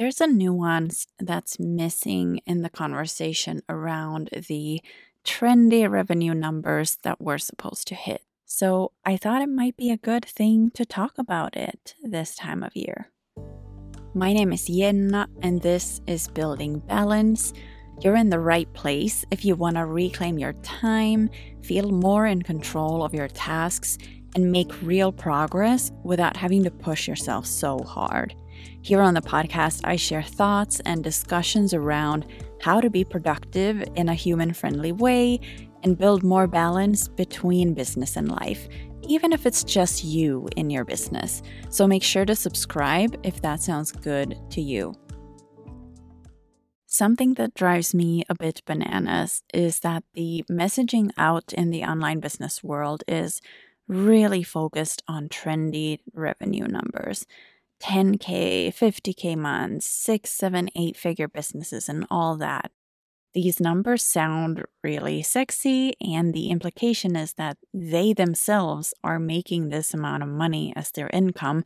there's a nuance that's missing in the conversation around the trendy revenue numbers that we're supposed to hit. So I thought it might be a good thing to talk about it this time of year. My name is Yenna, and this is Building Balance. You're in the right place if you want to reclaim your time, feel more in control of your tasks, and make real progress without having to push yourself so hard. Here on the podcast, I share thoughts and discussions around how to be productive in a human friendly way and build more balance between business and life, even if it's just you in your business. So make sure to subscribe if that sounds good to you. Something that drives me a bit bananas is that the messaging out in the online business world is really focused on trendy revenue numbers 10K, 50K months, six, seven, eight figure businesses, and all that. These numbers sound really sexy, and the implication is that they themselves are making this amount of money as their income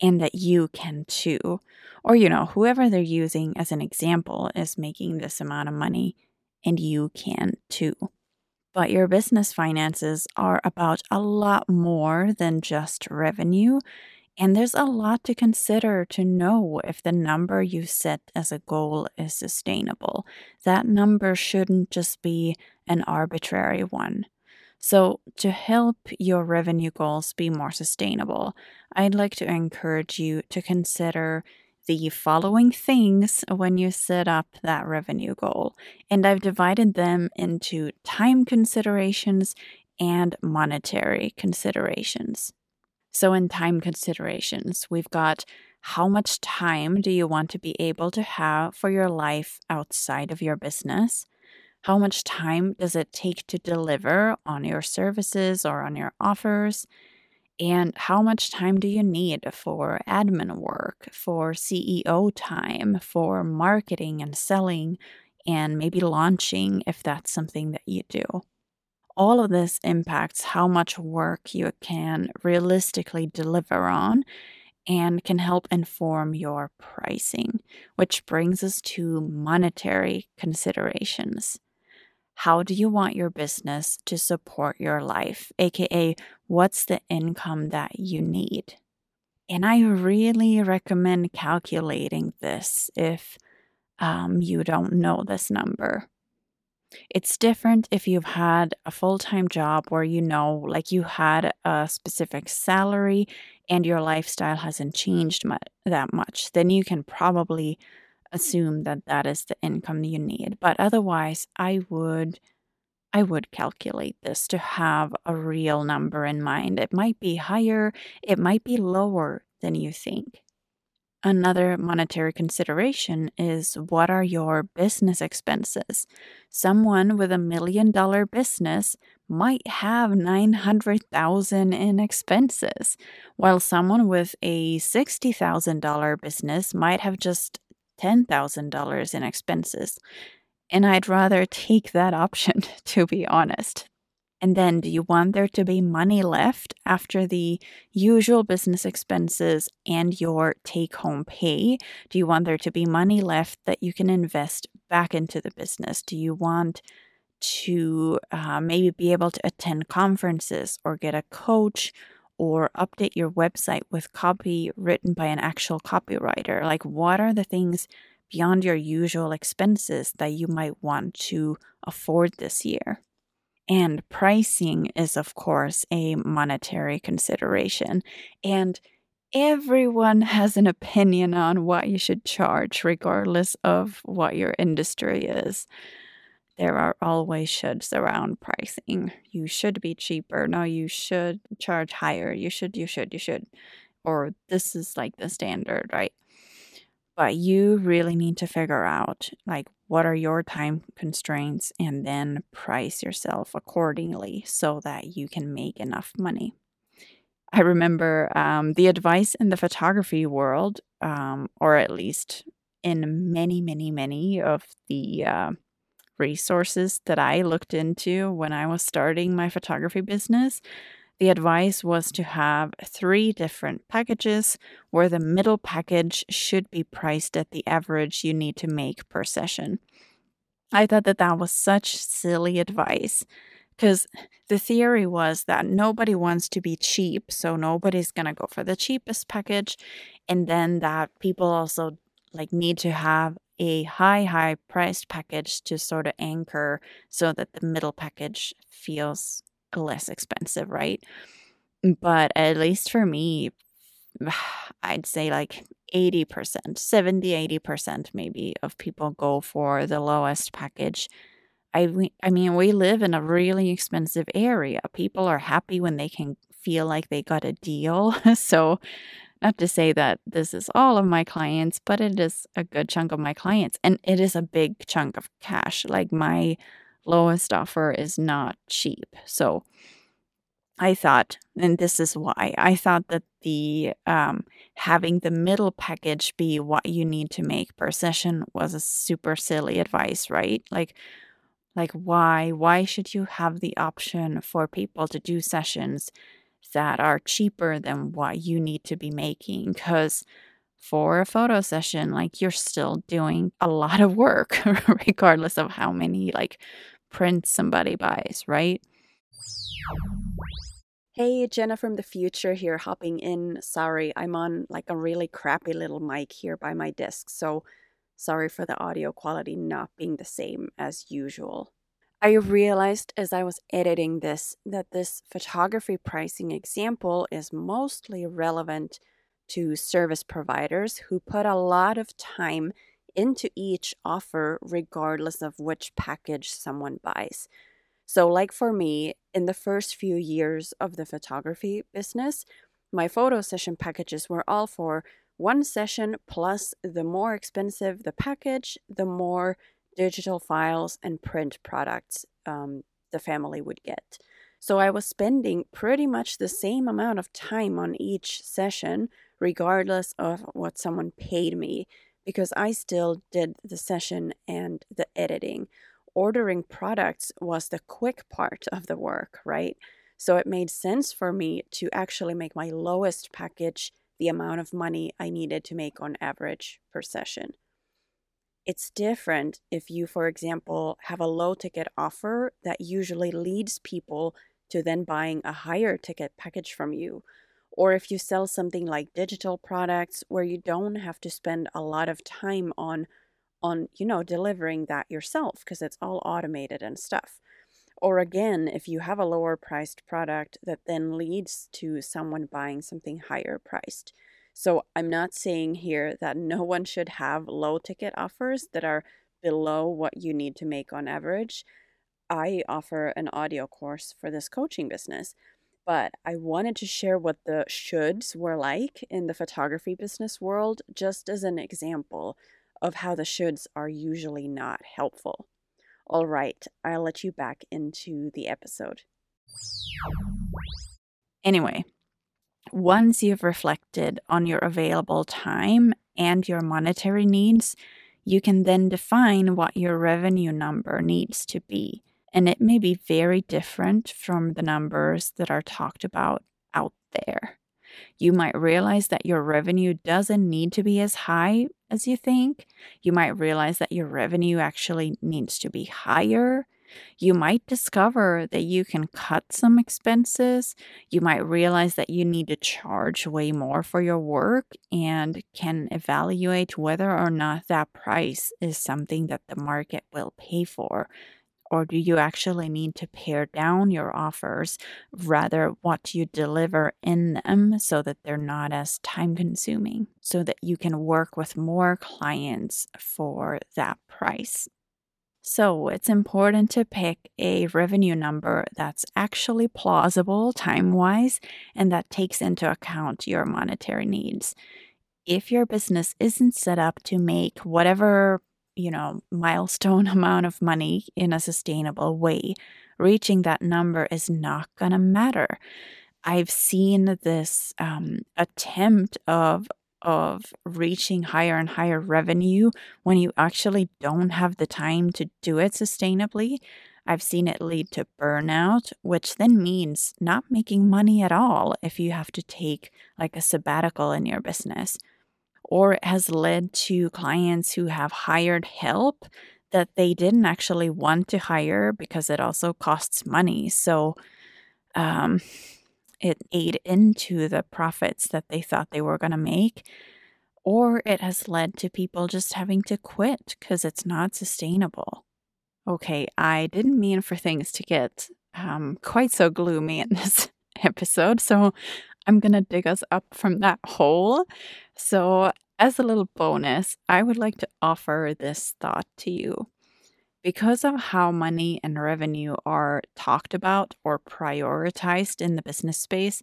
and that you can too. Or, you know, whoever they're using as an example is making this amount of money and you can too. But your business finances are about a lot more than just revenue. And there's a lot to consider to know if the number you set as a goal is sustainable. That number shouldn't just be an arbitrary one. So, to help your revenue goals be more sustainable, I'd like to encourage you to consider the following things when you set up that revenue goal. And I've divided them into time considerations and monetary considerations. So, in time considerations, we've got how much time do you want to be able to have for your life outside of your business? How much time does it take to deliver on your services or on your offers? And how much time do you need for admin work, for CEO time, for marketing and selling, and maybe launching if that's something that you do? all of this impacts how much work you can realistically deliver on and can help inform your pricing, which brings us to monetary considerations. How do you want your business to support your life? AKA, what's the income that you need? And I really recommend calculating this if um, you don't know this number. It's different if you've had a full time job where you know, like you had a specific salary and your lifestyle hasn't changed mu- that much. Then you can probably assume that that is the income you need. But otherwise, I would. I would calculate this to have a real number in mind. It might be higher, it might be lower than you think. Another monetary consideration is what are your business expenses? Someone with a million dollar business might have 900,000 in expenses, while someone with a $60,000 business might have just $10,000 in expenses. And I'd rather take that option, to be honest. And then, do you want there to be money left after the usual business expenses and your take home pay? Do you want there to be money left that you can invest back into the business? Do you want to uh, maybe be able to attend conferences or get a coach or update your website with copy written by an actual copywriter? Like, what are the things beyond your usual expenses that you might want to afford this year? And pricing is, of course, a monetary consideration. And everyone has an opinion on what you should charge, regardless of what your industry is. There are always shoulds around pricing. You should be cheaper. No, you should charge higher. You should, you should, you should. Or this is like the standard, right? But you really need to figure out like what are your time constraints and then price yourself accordingly so that you can make enough money. I remember um, the advice in the photography world, um, or at least in many, many, many of the uh, resources that I looked into when I was starting my photography business. The advice was to have three different packages where the middle package should be priced at the average you need to make per session. I thought that that was such silly advice because the theory was that nobody wants to be cheap, so nobody's going to go for the cheapest package and then that people also like need to have a high high priced package to sort of anchor so that the middle package feels less expensive, right? But at least for me, I'd say like 80%, 70, 80% maybe of people go for the lowest package. I, I mean, we live in a really expensive area. People are happy when they can feel like they got a deal. so, not to say that this is all of my clients, but it is a good chunk of my clients. And it is a big chunk of cash. Like, my lowest offer is not cheap. So, I thought, and this is why I thought that the um, having the middle package be what you need to make per session was a super silly advice, right? Like, like why why should you have the option for people to do sessions that are cheaper than what you need to be making? Because for a photo session, like you're still doing a lot of work, regardless of how many like prints somebody buys, right? Hey, Jenna from the future here, hopping in. Sorry, I'm on like a really crappy little mic here by my desk, so sorry for the audio quality not being the same as usual. I realized as I was editing this that this photography pricing example is mostly relevant to service providers who put a lot of time into each offer, regardless of which package someone buys. So, like for me, in the first few years of the photography business, my photo session packages were all for one session plus the more expensive the package, the more digital files and print products um, the family would get. So I was spending pretty much the same amount of time on each session, regardless of what someone paid me, because I still did the session and the editing ordering products was the quick part of the work, right? So it made sense for me to actually make my lowest package the amount of money I needed to make on average per session. It's different if you, for example, have a low ticket offer that usually leads people to then buying a higher ticket package from you. Or if you sell something like digital products where you don't have to spend a lot of time on on, you know, delivering that yourself because it's all automated and stuff. Or again, if you have a lower priced product that then leads to someone buying something higher priced. So I'm not saying here that no one should have low ticket offers that are below what you need to make on average. I offer an audio course for this coaching business, but I wanted to share what the shoulds were like in the photography business world just as an example of how the shoulds are usually not helpful. All right, I'll let you back into the episode. Anyway, once you've reflected on your available time and your monetary needs, you can then define what your revenue number needs to be. And it may be very different from the numbers that are talked about out there. You might realize that your revenue doesn't need to be as high as you think. You might realize that your revenue actually needs to be higher. You might discover that you can cut some expenses. You might realize that you need to charge way more for your work and can evaluate whether or not that price is something that the market will pay for or do you actually need to pare down your offers rather what you deliver in them so that they're not as time consuming so that you can work with more clients for that price so it's important to pick a revenue number that's actually plausible time wise and that takes into account your monetary needs. If your business isn't set up to make whatever you know, milestone amount of money in a sustainable way, reaching that number is not going to matter. I've seen this um, attempt of of reaching higher and higher revenue when you actually don't have the time to do it sustainably. I've seen it lead to burnout, which then means not making money at all if you have to take like a sabbatical in your business. Or it has led to clients who have hired help that they didn't actually want to hire because it also costs money. So um, it ate into the profits that they thought they were going to make. Or it has led to people just having to quit because it's not sustainable. Okay, I didn't mean for things to get um, quite so gloomy in this episode, so I'm going to dig us up from that hole. So, as a little bonus, I would like to offer this thought to you. Because of how money and revenue are talked about or prioritized in the business space,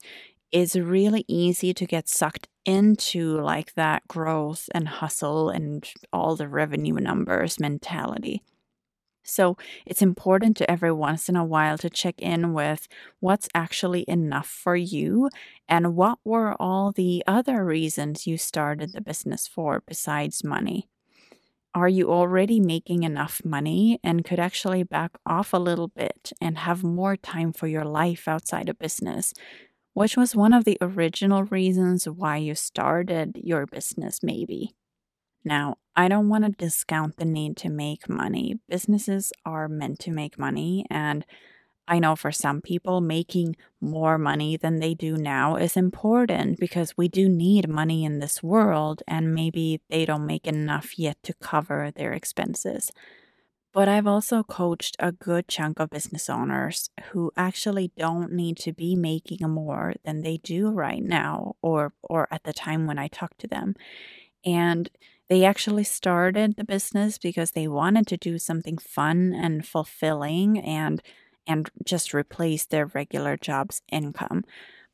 it's really easy to get sucked into like that growth and hustle and all the revenue numbers mentality. So it's important to every once in a while to check in with what's actually enough for you and what were all the other reasons you started the business for besides money. Are you already making enough money and could actually back off a little bit and have more time for your life outside of business? Which was one of the original reasons why you started your business, maybe. Now, I don't want to discount the need to make money. Businesses are meant to make money, and I know for some people, making more money than they do now is important because we do need money in this world, and maybe they don't make enough yet to cover their expenses. But I've also coached a good chunk of business owners who actually don't need to be making more than they do right now or or at the time when I talk to them. And they actually started the business because they wanted to do something fun and fulfilling and and just replace their regular job's income.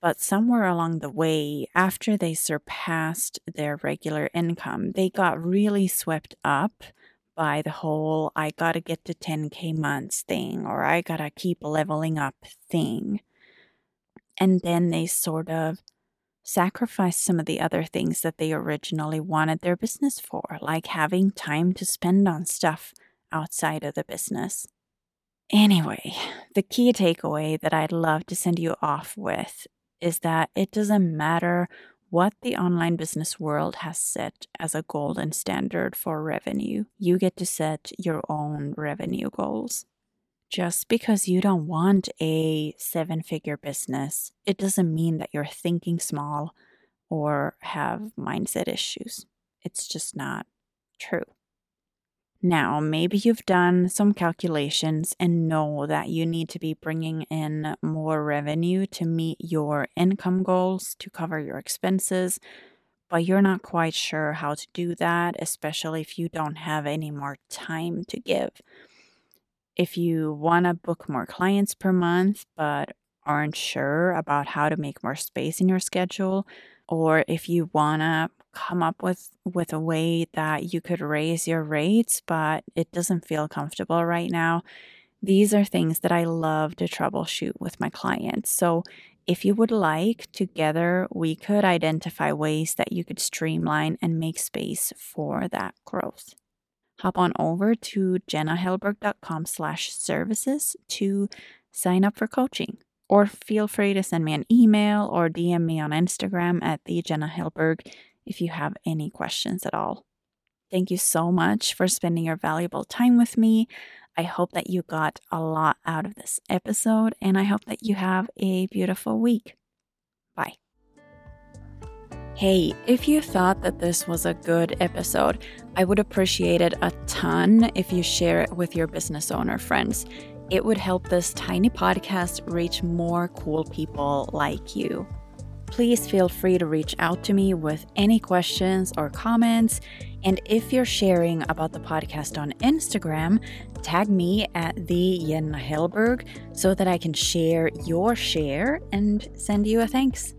But somewhere along the way, after they surpassed their regular income, they got really swept up by the whole I gotta get to 10k months thing or I gotta keep leveling up thing. And then they sort of sacrifice some of the other things that they originally wanted their business for, like having time to spend on stuff outside of the business. Anyway, the key takeaway that I'd love to send you off with is that it doesn't matter what the online business world has set as a golden standard for revenue. You get to set your own revenue goals. Just because you don't want a seven figure business, it doesn't mean that you're thinking small or have mindset issues. It's just not true. Now, maybe you've done some calculations and know that you need to be bringing in more revenue to meet your income goals, to cover your expenses, but you're not quite sure how to do that, especially if you don't have any more time to give. If you want to book more clients per month, but aren't sure about how to make more space in your schedule, or if you want to come up with with a way that you could raise your rates but it doesn't feel comfortable right now these are things that i love to troubleshoot with my clients so if you would like together we could identify ways that you could streamline and make space for that growth hop on over to jennahellberg.com slash services to sign up for coaching. Or feel free to send me an email or DM me on Instagram at the Jenna Hellberg if you have any questions at all. Thank you so much for spending your valuable time with me. I hope that you got a lot out of this episode, and I hope that you have a beautiful week. Bye. Hey, if you thought that this was a good episode, I would appreciate it a ton if you share it with your business owner friends. It would help this tiny podcast reach more cool people like you. Please feel free to reach out to me with any questions or comments. And if you're sharing about the podcast on Instagram, tag me at the Jenna Hellberg so that I can share your share and send you a thanks.